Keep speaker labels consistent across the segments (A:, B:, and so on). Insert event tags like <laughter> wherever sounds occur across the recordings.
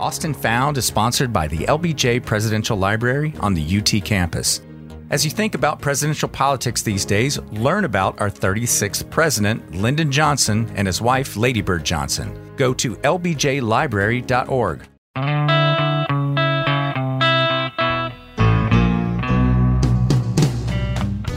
A: Austin Found is sponsored by the LBJ Presidential Library on the UT campus. As you think about presidential politics these days, learn about our 36th president, Lyndon Johnson, and his wife, Lady Bird Johnson. Go to lbjlibrary.org.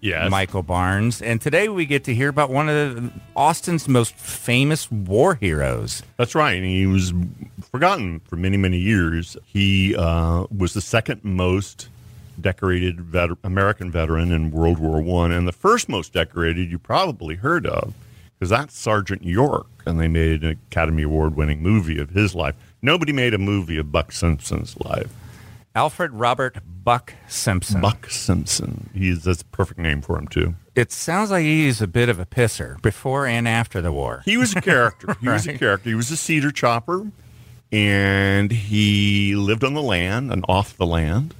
B: Yes.
A: Michael Barnes. And today we get to hear about one of Austin's most famous war heroes.
B: That's right. And he was forgotten for many, many years. He uh, was the second most decorated American veteran in World War One, and the first most decorated you probably heard of, because that's Sergeant York, and they made an Academy Award-winning movie of his life. Nobody made a movie of Buck Simpson's life.
A: Alfred Robert Buck Simpson.
B: Buck Simpson. He's that's a perfect name for him too.
A: It sounds like he's a bit of a pisser before and after the war.
B: He was a character. <laughs> He was a character. He was a cedar chopper, and he lived on the land and off the land,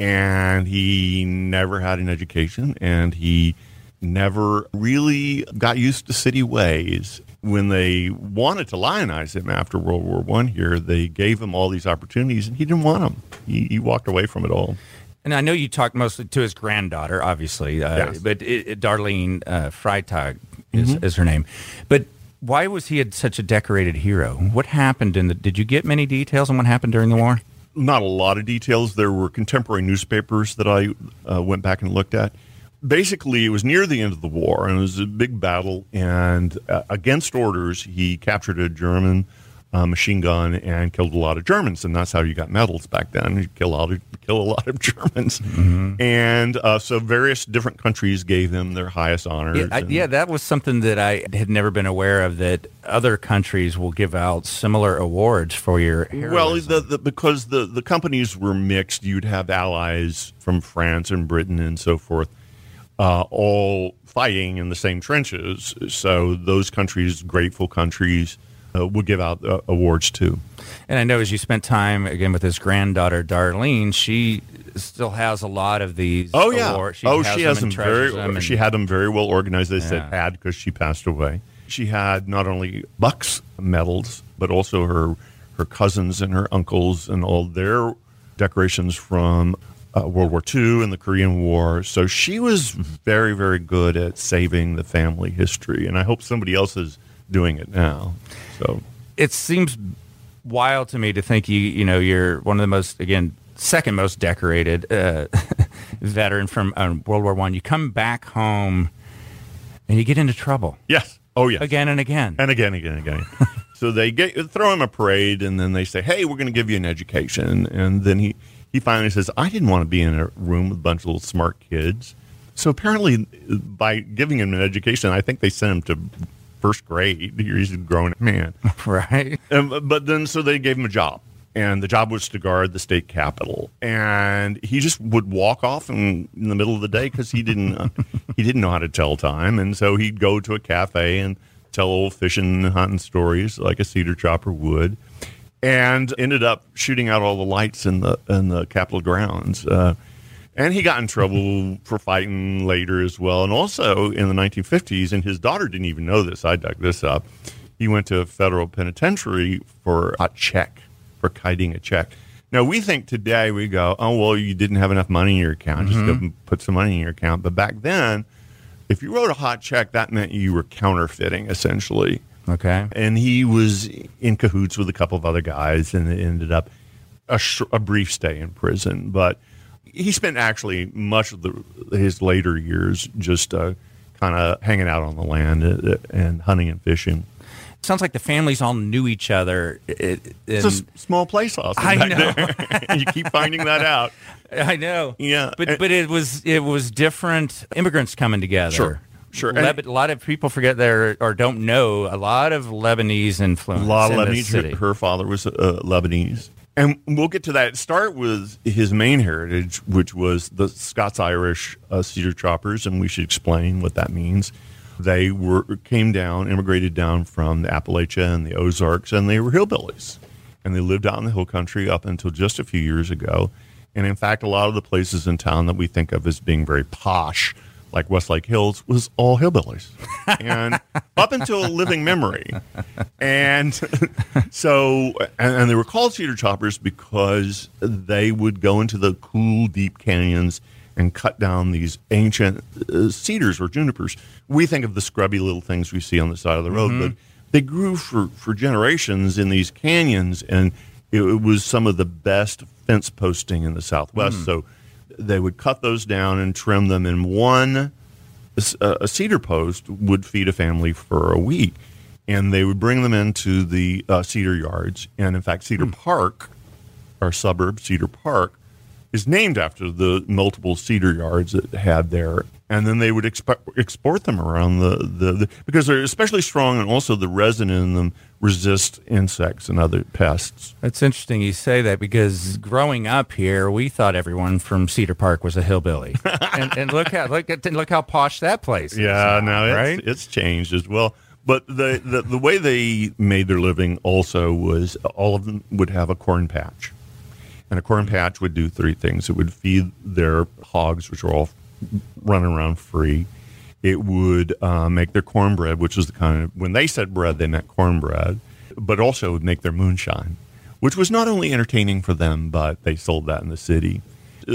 B: and he never had an education, and he never really got used to city ways when they wanted to lionize him after World War One here, they gave him all these opportunities, and he didn't want them. He, he walked away from it all.
A: And I know you talked mostly to his granddaughter, obviously, uh,
B: yes.
A: but it, it, Darlene uh, Freitag is, mm-hmm. is her name. But why was he such a decorated hero? What happened in the? Did you get many details on what happened during the war?
B: Not a lot of details. There were contemporary newspapers that I uh, went back and looked at basically, it was near the end of the war, and it was a big battle. And uh, against orders, he captured a German uh, machine gun and killed a lot of Germans, and that's how you got medals back then. You kill a lot of, kill a lot of <laughs> Germans, mm-hmm. and uh, so various different countries gave him their highest honors.
A: Yeah, I, yeah, that was something that I had never been aware of. That other countries will give out similar awards for your heroism.
B: well, the, the, because the the companies were mixed. You'd have allies from France and Britain and so forth uh, all fighting in the same trenches. So those countries, grateful countries, uh, would give out uh, awards too.
A: And I know as you spent time again with his granddaughter Darlene, she still has a lot of these.
B: Oh yeah,
A: awards.
B: She oh she has them, them very. Them and, she had them very well organized. They yeah. said had because she passed away. She had not only Buck's medals, but also her her cousins and her uncles and all their decorations from uh, World War II and the Korean War. So she was very, very good at saving the family history, and I hope somebody else is doing it now. So
A: it seems wild to me to think you, you know, you're one of the most again second most decorated uh, <laughs> veteran from uh, World War One. You come back home and you get into trouble.
B: Yes. Oh, yes.
A: Again and again.
B: And again, again, again. <laughs> so they get, throw him a parade, and then they say, "Hey, we're going to give you an education," and then he he finally says, I didn't want to be in a room with a bunch of little smart kids. So apparently, by giving him an education, I think they sent him to first grade. He's a grown man. <laughs>
A: Right.
B: Um, but then, so they gave him a job. And the job was to guard the state capitol, and he just would walk off in, in the middle of the day because he didn't uh, <laughs> he didn't know how to tell time, and so he'd go to a cafe and tell old fishing and hunting stories like a cedar chopper would and ended up shooting out all the lights in the in the Capitol grounds. Uh, and he got in trouble for fighting later as well. And also in the 1950s, and his daughter didn't even know this. I dug this up. He went to a federal penitentiary for a check, for kiting a check. Now we think today we go, oh well, you didn't have enough money in your account, just mm-hmm. go put some money in your account. But back then, if you wrote a hot check, that meant you were counterfeiting essentially.
A: Okay.
B: And he was in cahoots with a couple of other guys, and it ended up a, sh- a brief stay in prison. But he spent actually much of the, his later years just uh, kind of hanging out on the land uh, and hunting and fishing.
A: Sounds like the families all knew each other.
B: It, it's a small place, Austin.
A: I know. <laughs>
B: you keep finding that out. <laughs>
A: I know.
B: Yeah,
A: but but it was it was different immigrants coming together.
B: Sure. Sure.
A: Leb- a lot of people forget there or don't know a lot of Lebanese influence.
B: A lot of Lebanese. Her, her, father was uh, Lebanese. And we'll get to that. Start with his main heritage, which was the Scots Irish uh, cedar choppers, and we should explain what that means. They were came down, immigrated down from the Appalachia and the Ozarks, and they were hillbillies, and they lived out in the hill country up until just a few years ago. And in fact, a lot of the places in town that we think of as being very posh, like Westlake Hills, was all hillbillies, <laughs> and up until living memory. And so, and, and they were called cedar choppers because they would go into the cool, deep canyons and cut down these ancient uh, cedars or junipers. We think of the scrubby little things we see on the side of the road, but they grew for, for generations in these canyons, and it, it was some of the best fence posting in the Southwest. So they would cut those down and trim them, in one a a cedar post would feed a family for a week. And they would bring them into the uh, cedar yards. And in fact, Cedar Park, our suburb, Cedar Park, is named after the multiple cedar yards that had there. And then they would exp- export them around the, the, the because they're especially strong, and also the resin in them resist insects and other pests.
A: That's interesting you say that because growing up here, we thought everyone from Cedar Park was a hillbilly, <laughs> and, and look how look at look how posh that place. is
B: Yeah,
A: now,
B: now it's, it's changed as well. But the, the the way they made their living also was all of them would have a corn patch, and a corn patch would do three things. It would feed their hogs, which are all running around free. It would uh, make their cornbread, which was the kind of when they said bread, they meant cornbread, but also it would make their moonshine, which was not only entertaining for them, but they sold that in the city.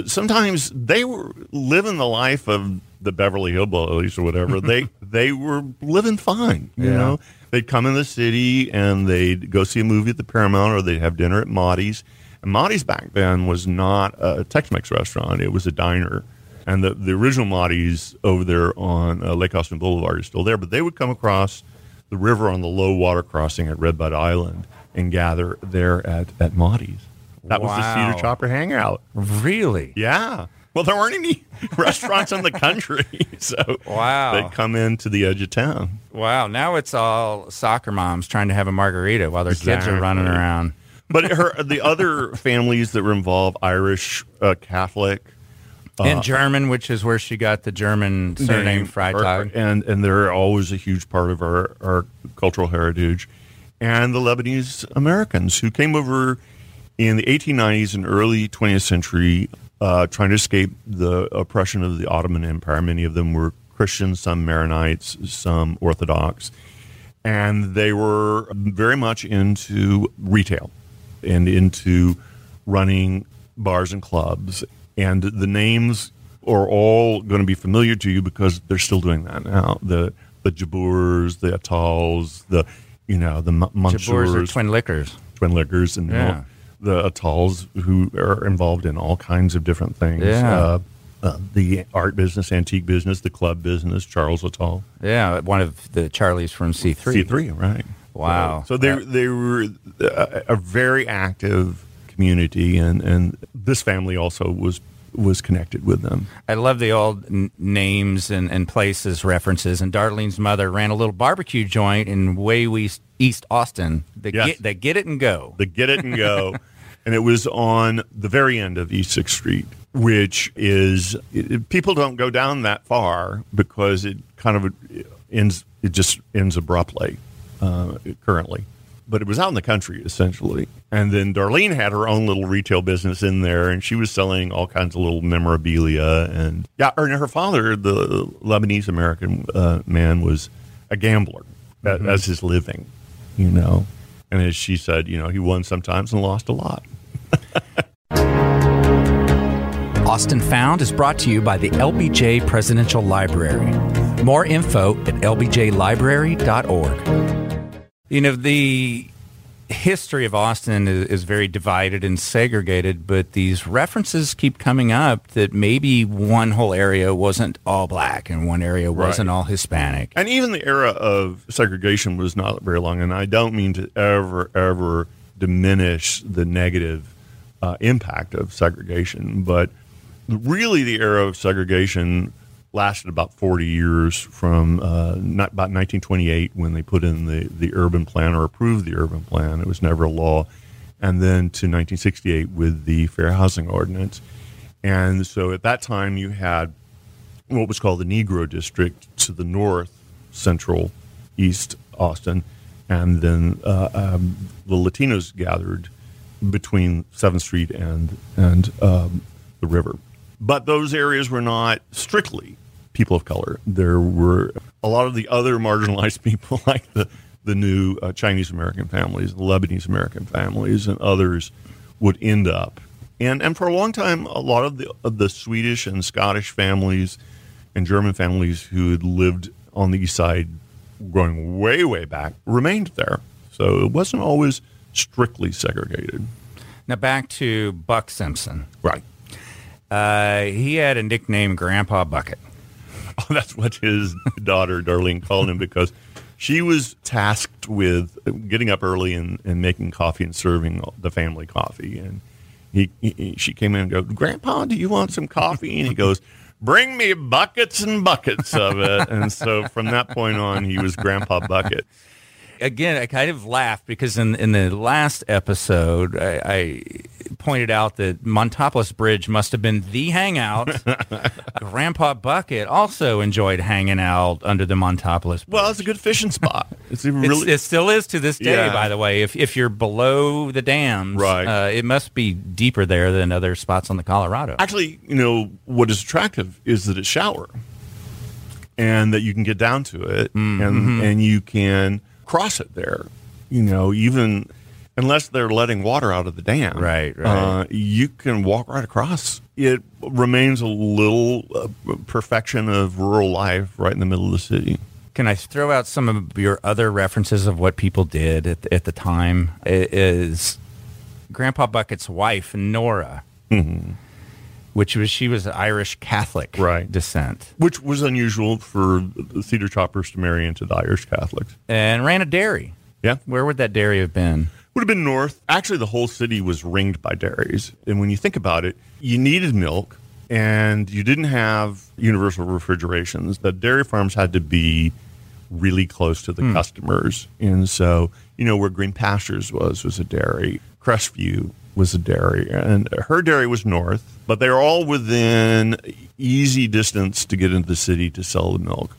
B: Sometimes they were living the life of the Beverly Hillbillies or whatever. they <laughs> they were living fine, you
A: Yeah.
B: know. They'd come in the city and they'd go see a movie at the Paramount or they'd have dinner at Maudie's. And Maudie's back then was not a Tex-Mex restaurant; it was a diner. And the, the original Maudie's over there on uh, Lake Austin Boulevard is still there. But they would come across the river on the low water crossing at Redbud Island and gather there at, at Maudie's. That was the Cedar Chopper hangout.
A: really.
B: Yeah. Well, there weren't any <laughs> restaurants in the country. <laughs> So
A: Wow.
B: they'd come into the edge of town.
A: Wow. Now it's all soccer moms trying to have a margarita while their kids are running around.
B: But her, <laughs> the other families that were involved, Irish, uh, Catholic,
A: and German, which is where she got the German surname Freitag.
B: and and they're always a huge part of our, our cultural heritage, and the Lebanese Americans who came over in the 1890s and early 20th century, uh, trying to escape the oppression of the Ottoman Empire. Many of them were Christians, some Maronites, some Orthodox, and they were very much into retail and into running bars and clubs. And the names are all going to be familiar to you because they're still doing that now. The the Jabours, the Attals, the you know the M-
A: Jabours are twin liquors.
B: twin liquors, and
A: Yeah.
B: the Attals who are involved in all kinds of different things.
A: Yeah.
B: Uh, uh, the art business, antique business, the club business, Charles Attal.
A: Yeah, one of the Charlies from C3.
B: C three, right?
A: Wow.
B: So, they they were a, a very active community, and and this family also was was connected with them.
A: I love the old n- names and, and places references. And Darlene's mother ran a little barbecue joint in way East, East Austin. They,
B: Yes.
A: get, they get it and go.
B: The get it and go, <laughs> and it was on the very end of East Sixth Street, which is it, people don't go down that far because it kind of ends. It just ends abruptly uh, currently. But it was out in the country essentially, and then Darlene had her own little retail business in there, and she was selling all kinds of little memorabilia. And yeah, and her father, the Lebanese American uh, man, was a gambler a- as his living, you know. And as she said, you know, he won sometimes and lost a lot. <laughs>
A: Austin Found is brought to you by the LBJ Presidential Library. More info at lbjlibrary.org. You know, the history of Austin is, is very divided and segregated, but these references keep coming up that maybe one whole area wasn't all black and one area wasn't
B: Right.
A: all Hispanic.
B: And even the era of segregation was not very long. And I don't mean to ever, ever diminish the negative uh, impact of segregation, but really the era of segregation lasted about 40 years from uh, not, about 1928 when they put in the, the urban plan or approved the urban plan. It was never a law. and then to 1968 with the Fair Housing Ordinance. And so at that time, you had what was called the Negro District to the north, central, east Austin, and then uh, um, the Latinos gathered between Seventh Street and and um, the river. But those areas were not strictly people of color. There were a lot of the other marginalized <laughs> people, like the the new uh, Chinese American families, the Lebanese American families, and others would end up. And and for a long time, a lot of the of the Swedish and Scottish families and German families who had lived on the east side, going way way back, remained there. So it wasn't always strictly segregated.
A: Now back to Buck Simpson.
B: Right.
A: Uh, he had a nickname, Grandpa Bucket. <laughs>
B: Oh, that's what his daughter Darlene called him because she was tasked with getting up early and, and making coffee and serving the family coffee. And he, he she came in and goes, Grandpa, do you want some coffee? And he goes, Bring me buckets and buckets of it. And so from that point on, he was Grandpa Bucket
A: again, I kind of laughed because in in the last episode, I, I pointed out that Montopolis Bridge must have been the hangout. <laughs> Grandpa Bucket also enjoyed hanging out under the Montopolis. Bridge.
B: Well, it's a good fishing spot. It's even really,
A: it's, it still is to this day. Yeah. By the way, if if you're below the dams,
B: right,
A: uh, it must be deeper there than other spots on the Colorado.
B: Actually, you know what is attractive is that it's shallower, and that you can get down to it, mm-hmm. and and you can cross it there. You know, even unless they're letting water out of the dam,
A: right? right.
B: Uh, you can walk right across. It remains a little uh, perfection of rural life right in the middle of the city.
A: Can I throw out some of your other references of what people did at, at the time? It is Grandpa Bucket's wife, Nora. Mm-hmm which was she was Irish Catholic
B: right.
A: descent,
B: which was unusual for the Cedar Choppers to marry into the Irish Catholics,
A: and ran a dairy.
B: Yeah,
A: where would that dairy have been?
B: Would have been north. Actually, the whole city was ringed by dairies, and when you think about it, you needed milk, and you didn't have universal refrigerations. The dairy farms had to be really close to the hmm. customers, and so you know where Green Pastures was was a dairy. Crestview was a dairy, and her dairy was north, but they're all within easy distance to get into the city to sell the milk.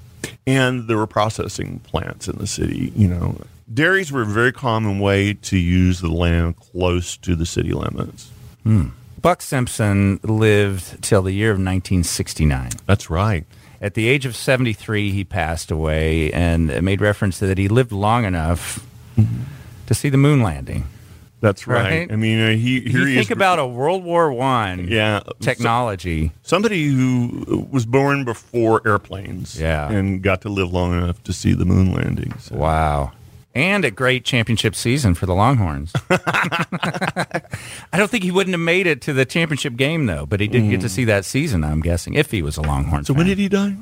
B: And there were processing plants in the city. You know, dairies were a very common way to use the land close to the city limits.
A: Hmm. Buck Simpson lived till the year of 1969.
B: That's right.
A: At the age of 73, he passed away and made reference to that he lived long enough mm-hmm. to see the moon landing.
B: That's right. right? I mean, uh, he here
A: you
B: he
A: think
B: is,
A: about a World War One,
B: yeah,
A: technology.
B: So, somebody who was born before airplanes,
A: yeah,
B: and got to live long enough to see the moon landings.
A: So. Wow. And a great championship season for the Longhorns. <laughs> <laughs> I don't think he wouldn't have made it to the championship game though, but he did mm. get to mm. see that season. I'm guessing if he was a Longhorn.
B: So
A: fan.
B: when did he die?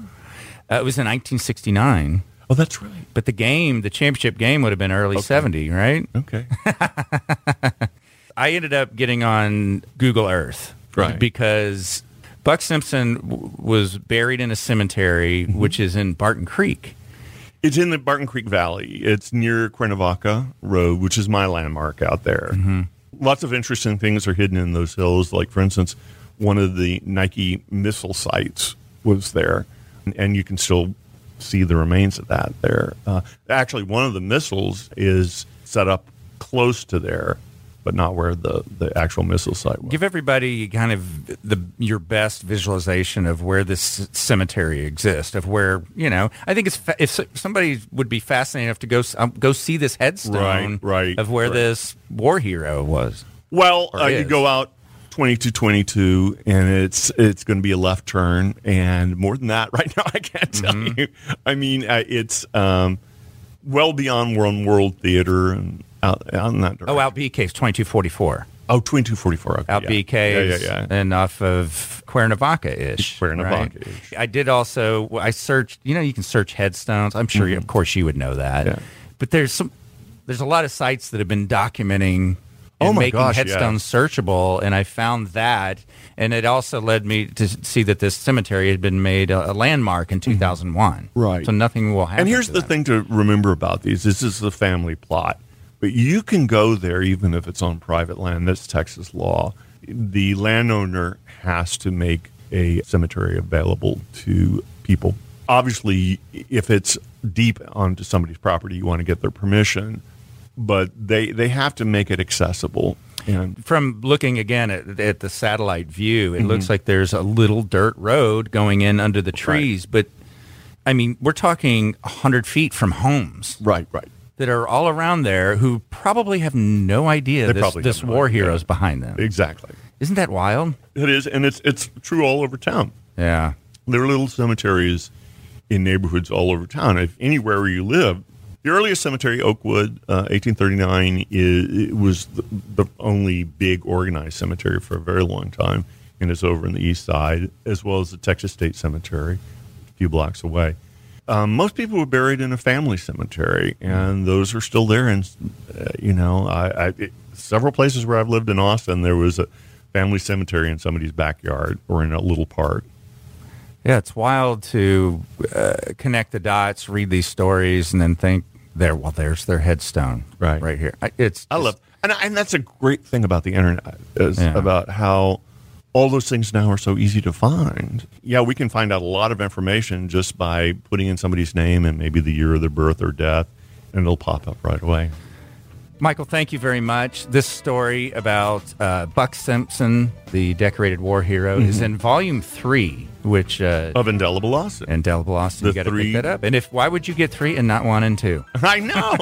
A: Uh, it was in 1969.
B: Oh, that's right.
A: But the game, the championship game, would have been early okay. 70, right?
B: Okay. <laughs>
A: I ended up getting on Google Earth.
B: Right.
A: Because Buck Simpson w- was buried in a cemetery, mm-hmm. which is in Barton Creek.
B: It's in the Barton Creek Valley. It's near Cuernavaca Road, which is my landmark out there. Mm-hmm. Lots of interesting things are hidden in those hills. Like, for instance, one of the Nike missile sites was there, and you can still see the remains of that there. Uh, actually, one of the missiles is set up close to there, but not where the, the actual missile site was.
A: Give everybody kind of the your best visualization of where this cemetery exists, of where you know. I think it's fa- if somebody would be fascinated enough to go um, go see this headstone
B: right, right,
A: of where
B: right.
A: this war hero was.
B: Well, uh, you go out 2222 and it's it's going to be a left turn and more than that <laughs> right now I can't tell mm-hmm. you. I mean uh, it's um, well beyond one world theater and out, out in that direction.
A: Oh, out Bee Caves 2244.
B: Oh, 2244. Okay,
A: out
B: yeah.
A: B yeah, yeah, yeah. and off of Cuernavaca-ish.
B: Cuernavaca-ish.
A: Right? I did also I searched, you know you can search headstones. I'm sure mm-hmm. you, of course you would know that.
B: Yeah.
A: But there's some there's a lot of sites that have been documenting
B: oh my
A: making
B: gosh,
A: headstones
B: yeah.
A: searchable, and I found that, and it also led me to see that this cemetery had been made a, a landmark in 2001.
B: Mm-hmm. Right.
A: So nothing will happen.
B: And here's the
A: them.
B: thing to remember about these: this is the family plot. But you can go there even if it's on private land. That's Texas law. The landowner has to make a cemetery available to people. Obviously, if it's deep onto somebody's property, you want to get their permission, but they they have to make it accessible. And
A: From looking again at, at the satellite view,
B: Mm-hmm.
A: it looks like there's a little dirt road going in under the trees. But I mean, we're talking 100 feet from homes
B: right, right.
A: That are all around there who probably have no idea
B: They
A: this, this
B: no
A: war
B: idea.
A: hero's behind them.
B: Exactly.
A: Isn't that wild?
B: It is, and it's it's true all over town.
A: Yeah.
B: There are little cemeteries in neighborhoods all over town. If anywhere where you live, the earliest cemetery, Oakwood, uh, 1839, is, it was the, the only big organized cemetery for a very long time, and it's over in the east side, as well as the Texas State Cemetery, a few blocks away. Um, most people were buried in a family cemetery, and those are still there. And uh, you know, I, I it, several places where I've lived in Austin, there was a family cemetery in somebody's backyard or in a little park.
A: Yeah, it's wild to uh, connect the dots, read these stories, and then think, there, well, there's their headstone
B: Right.
A: right here. I- It's
B: I love, and, I- and that's a great thing about the internet is
A: Yeah.
B: about how all those things now are so easy to find. Yeah, we can find out a lot of information just by putting in somebody's name and maybe the year of their birth or death, and it'll pop up right away.
A: Michael, thank you very much. This story about uh, Buck Simpson, the decorated war hero, is
B: Mm-hmm.
A: in volume three, which uh,
B: Of indelible Austin.
A: indelible Austin.
B: The
A: You got to
B: three-
A: pick that up. And if why would you get three and not one and two? <laughs>
B: I know.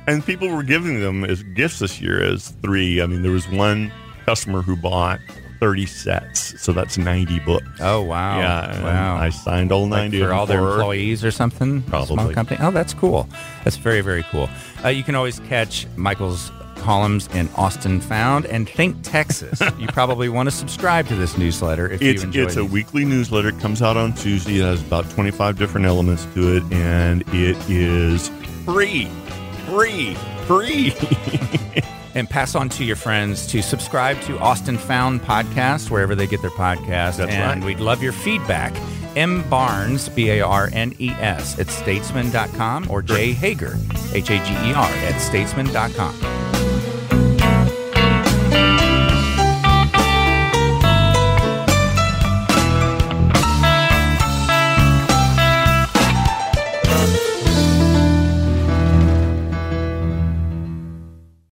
B: <laughs> and people were giving them as gifts this year as three. I mean, there was one customer who bought 30 sets, so that's 90 books.
A: Oh wow!
B: Yeah,
A: wow.
B: I signed all 90 of
A: for all their employees or something.
B: Probably.
A: Small company. Oh, that's cool. That's very very cool. Uh, you can always catch Michael's columns in Austin Found and Think Texas. <laughs> you probably want to subscribe to this newsletter if
B: It's
A: you enjoy
B: it's a weekly newsletter. It comes out on Tuesday. It has about 25 different elements to it, and it is free, free, free. <laughs>
A: and pass on to your friends to subscribe to Austin Found podcast wherever they get their podcast.
B: That's
A: and
B: right.
A: we'd love your feedback. M Barnes, B A R N E S, at statesman.com or Jay Hager, H A G E R, at statesman.com.